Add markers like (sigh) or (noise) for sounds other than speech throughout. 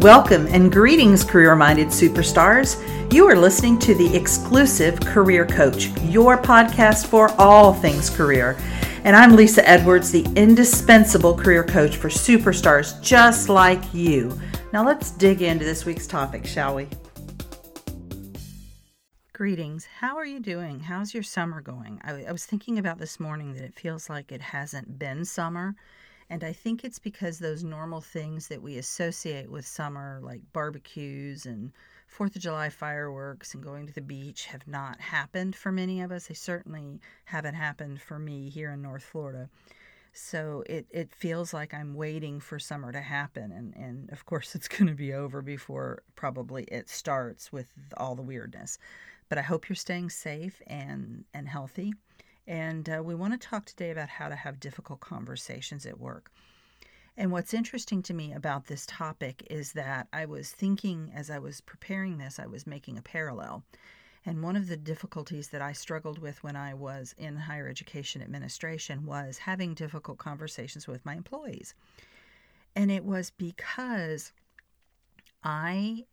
Welcome and greetings, career minded superstars. You are listening to the exclusive Career Coach, your podcast for all things career. And I'm Lesa Edwards, the indispensable career coach for superstars just like you. Now let's dig into this week's topic, shall we? Greetings. How are you doing? How's your summer going? I, I was thinking about this morning that it feels like it hasn't been summer and I think it's because those normal things that we associate with summer, like barbecues and Fourth of July fireworks and going to the beach, have not happened for many of us. They certainly haven't happened for me here in North Florida. So it, it feels like I'm waiting for summer to happen. And, and of course, (laughs) it's going to be over before probably it starts with all the weirdness. But I hope you're staying safe and, and healthy. And uh, we want to talk today about how to have difficult conversations at work. And what's interesting to me about this topic is that I was thinking as I was preparing this, I was making a parallel. And one of the difficulties that I struggled with when I was in higher education administration was having difficult conversations with my employees. And it was because I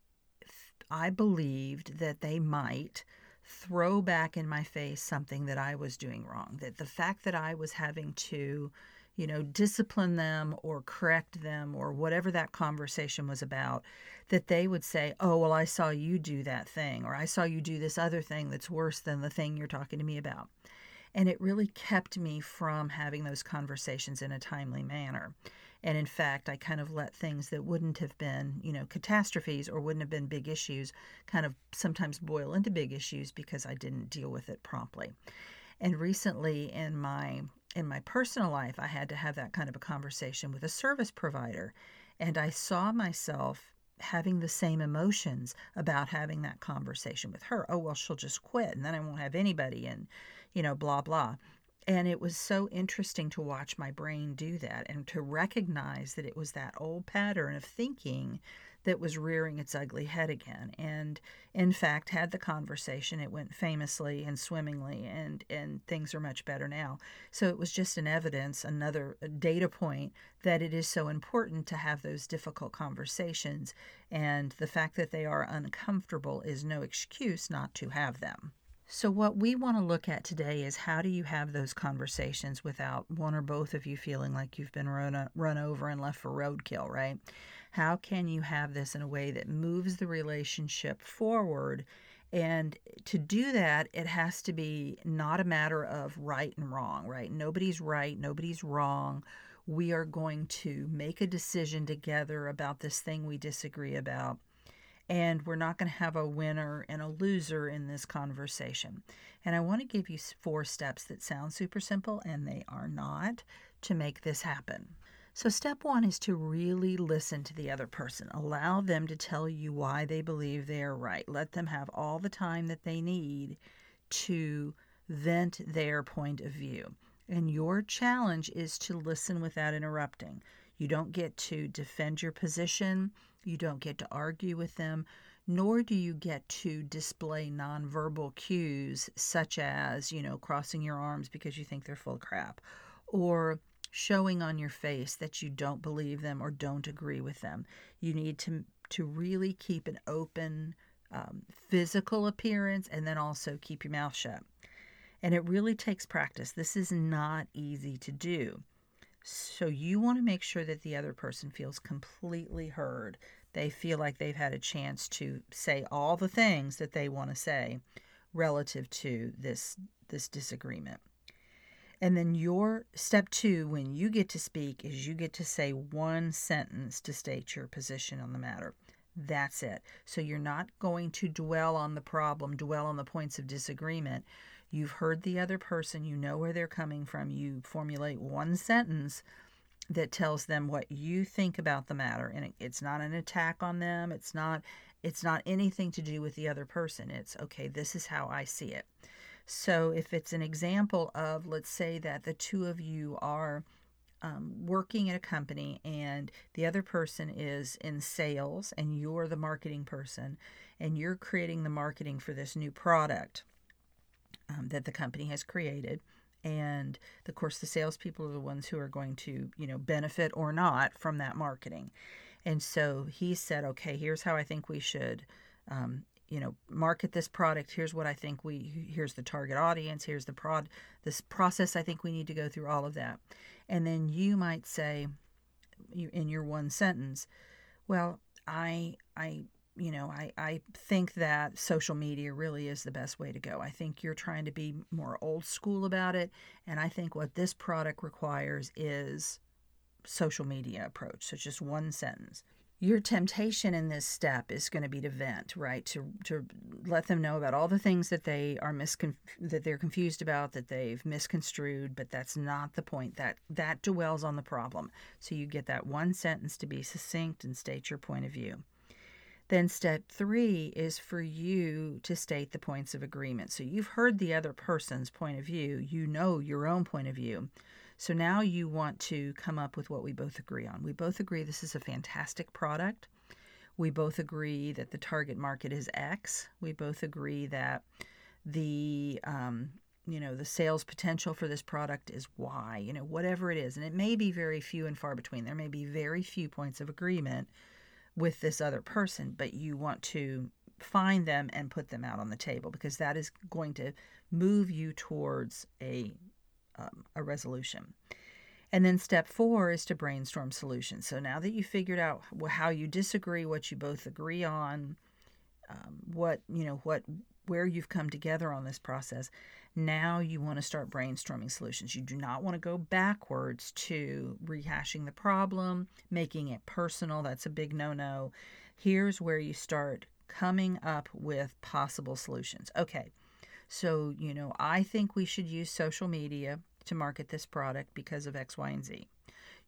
I believed that they might throw back in my face something that I was doing wrong. That the fact that I was having to, you know, discipline them or correct them or whatever that conversation was about, that they would say, Oh, well, I saw you do that thing, or I saw you do this other thing that's worse than the thing you're talking to me about. And it really kept me from having those conversations in a timely manner. And in fact, I kind of let things that wouldn't have been, you know, catastrophes or wouldn't have been big issues kind of sometimes boil into big issues because I didn't deal with it promptly. And recently in my in my personal life, I had to have that kind of a conversation with a service provider. And I saw myself having the same emotions about having that conversation with her. Oh, well, she'll just quit and then I won't have anybody and, you know, blah, blah. And it was so interesting to watch my brain do that and to recognize that it was that old pattern of thinking that was rearing its ugly head again. And in fact, had the conversation. It went famously and swimmingly, and, and things are much better now. So it was just an evidence, another data point that it is so important to have those difficult conversations. And the fact that they are uncomfortable is no excuse not to have them. So, what we want to look at today is how do you have those conversations without one or both of you feeling like you've been run, uh, run over and left for roadkill, right? How can you have this in a way that moves the relationship forward? And to do that, it has to be not a matter of right and wrong, right? Nobody's right, nobody's wrong. We are going to make a decision together about this thing we disagree about and we're not going to have a winner and a loser in this conversation. And I want to give you four steps that sound super simple, and they are not, to make this happen. So, step one is to really listen to the other person. Allow them to tell you why they believe they are right. Let them have all the time that they need to vent their point of view. And your challenge is to listen without interrupting. You don't get to defend your position. You don't get to argue with them, nor do you get to display nonverbal cues such as, you know, crossing your arms because you think they're full of crap or showing on your face that you don't believe them or don't agree with them. You need to to really keep an open um, physical appearance and then also keep your mouth shut. And it really takes practice. This is not easy to do. So you want to make sure that the other person feels completely heard. They feel like they've had a chance to say all the things that they want to say relative to this this disagreement. And then your step 2 when you get to speak is you get to say one sentence to state your position on the matter. That's it. So you're not going to dwell on the problem, dwell on the points of disagreement. You've heard the other person, you know where they're coming from. You formulate one sentence that tells them what you think about the matter and it's not an attack on them. It's not it's not anything to do with the other person. It's okay, this is how I see it. So if it's an example of let's say that the two of you are um, working at a company and the other person is in sales and you're the marketing person and you're creating the marketing for this new product um, that the company has created. And of course, the salespeople are the ones who are going to, you know, benefit or not from that marketing. And so he said, okay, here's how I think we should, um, you know, market this product. Here's what I think we, here's the target audience. Here's the prod, this process I think we need to go through all of that. And then you might say, you, in your one sentence, well, I, I, you know, I, I think that social media really is the best way to go. I think you're trying to be more old school about it. And I think what this product requires is social media approach. So just one sentence. Your temptation in this step is going to be to vent, right? To to let them know about all the things that they are miscon- that they're confused about, that they've misconstrued, but that's not the point. That that dwells on the problem. So you get that one sentence to be succinct and state your point of view. Then step three is for you to state the points of agreement. So you've heard the other person's point of view, you know your own point of view. So now you want to come up with what we both agree on. We both agree this is a fantastic product. We both agree that the target market is X. We both agree that the um, you know the sales potential for this product is Y. You know whatever it is, and it may be very few and far between. There may be very few points of agreement with this other person, but you want to find them and put them out on the table because that is going to move you towards a um, a resolution. And then step four is to brainstorm solutions. So now that you figured out how you disagree, what you both agree on, um, what you know, what where you've come together on this process, now you want to start brainstorming solutions. You do not want to go backwards to rehashing the problem, making it personal. That's a big no-no. Here's where you start coming up with possible solutions. Okay. So, you know, I think we should use social media to market this product because of X, Y, and Z.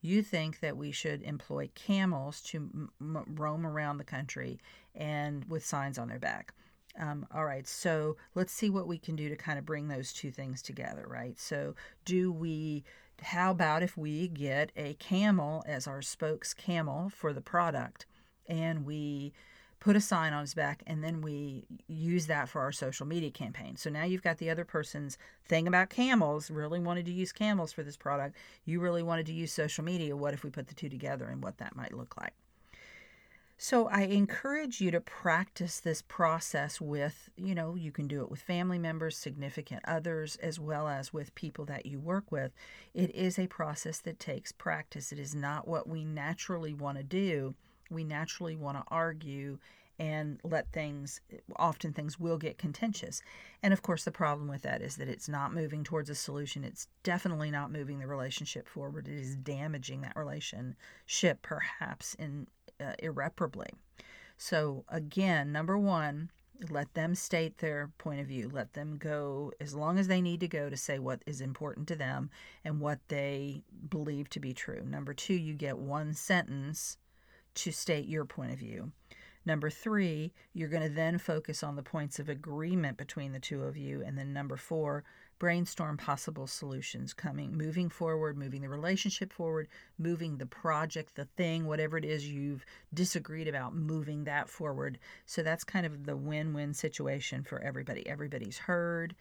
You think that we should employ camels to m- roam around the country and with signs on their back. Um, all right, so let's see what we can do to kind of bring those two things together, right? So, do we, how about if we get a camel as our spokes camel for the product and we put a sign on his back, and then we use that for our social media campaign. So now you've got the other person's thing about camels, really wanted to use camels for this product. You really wanted to use social media. What if we put the two together and what that might look like? So I encourage you to practice this process with, you know, you can do it with family members, significant others, as well as with people that you work with. It is a process that takes practice. It is not what we naturally want to do we naturally want to argue and let things often things will get contentious and of course the problem with that is that it's not moving towards a solution it's definitely not moving the relationship forward it is damaging that relationship perhaps in uh, irreparably so again number 1 let them state their point of view let them go as long as they need to go to say what is important to them and what they believe to be true number 2 you get one sentence to state your point of view. Number three, you're going to then focus on the points of agreement between the two of you. And then number four, brainstorm possible solutions coming, moving forward, moving the relationship forward, moving the project, the thing, whatever it is you've disagreed about, moving that forward. So that's kind of the win win situation for everybody. Everybody's heard,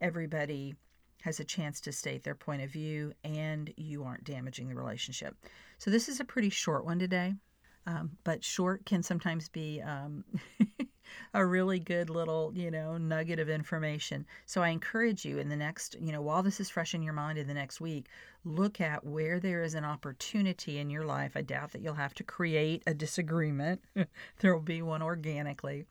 everybody has a chance to state their point of view, and you aren't damaging the relationship. So this is a pretty short one today. Um, but short can sometimes be um, (laughs) a really good little, you know, nugget of information. So I encourage you in the next, you know, while this is fresh in your mind in the next week, look at where there is an opportunity in your life. I doubt that you'll have to create a disagreement, (laughs) there will be one organically.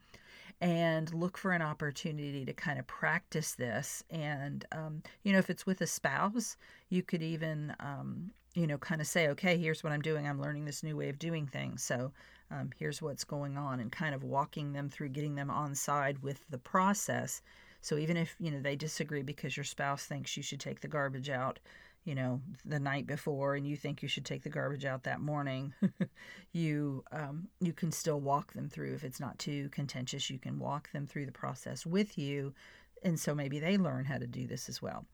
And look for an opportunity to kind of practice this. And, um, you know, if it's with a spouse, you could even, um, you know, kind of say, okay, here's what I'm doing. I'm learning this new way of doing things. So um, here's what's going on, and kind of walking them through, getting them on side with the process. So even if you know they disagree because your spouse thinks you should take the garbage out, you know, the night before, and you think you should take the garbage out that morning, (laughs) you um, you can still walk them through. If it's not too contentious, you can walk them through the process with you, and so maybe they learn how to do this as well.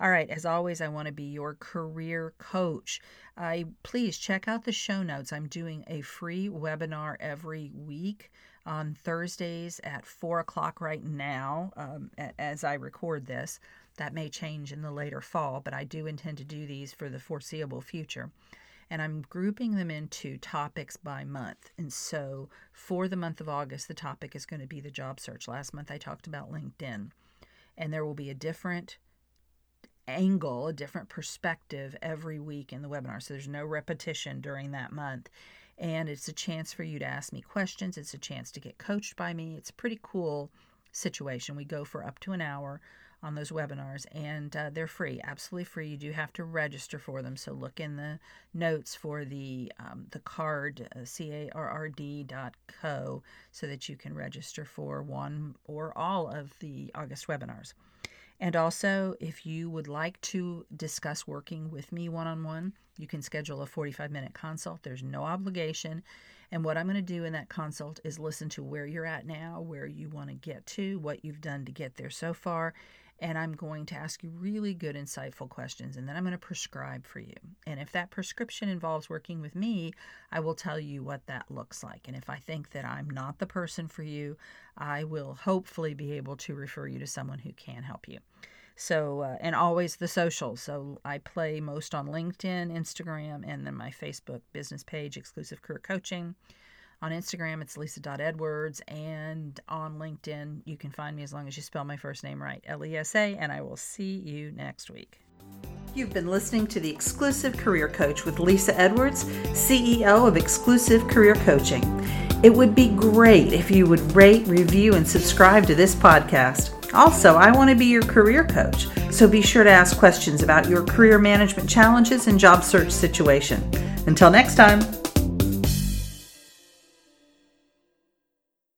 All right, as always, I want to be your career coach. I please check out the show notes. I'm doing a free webinar every week on Thursdays at four o'clock right now, um, as I record this. That may change in the later fall, but I do intend to do these for the foreseeable future. and I'm grouping them into topics by month. And so for the month of August, the topic is going to be the job search. Last month I talked about LinkedIn, and there will be a different angle, a different perspective every week in the webinar. So there's no repetition during that month. And it's a chance for you to ask me questions. It's a chance to get coached by me. It's a pretty cool situation. We go for up to an hour on those webinars, and uh, they're free, absolutely free. You do have to register for them, so look in the notes for the um, the Carrd uh, c a r r d dot co so that you can register for one or all of the August webinars. And also, if you would like to discuss working with me one on one, you can schedule a 45 minute consult. There's no obligation. And what I'm going to do in that consult is listen to where you're at now, where you want to get to, what you've done to get there so far, and I'm going to ask you really good, insightful questions, and then I'm going to prescribe for you. And if that prescription involves working with me, I will tell you what that looks like. And if I think that I'm not the person for you, I will hopefully be able to refer you to someone who can help you. So, uh, and always the social. So, I play most on LinkedIn, Instagram, and then my Facebook business page, Exclusive Career Coaching. On Instagram, it's lisa.edwards. And on LinkedIn, you can find me as long as you spell my first name right L E S A. And I will see you next week. You've been listening to the Exclusive Career Coach with Lesa Edwards, CEO of Exclusive Career Coaching. It would be great if you would rate, review, and subscribe to this podcast. Also, I want to be your career coach, so be sure to ask questions about your career management challenges and job search situation. Until next time.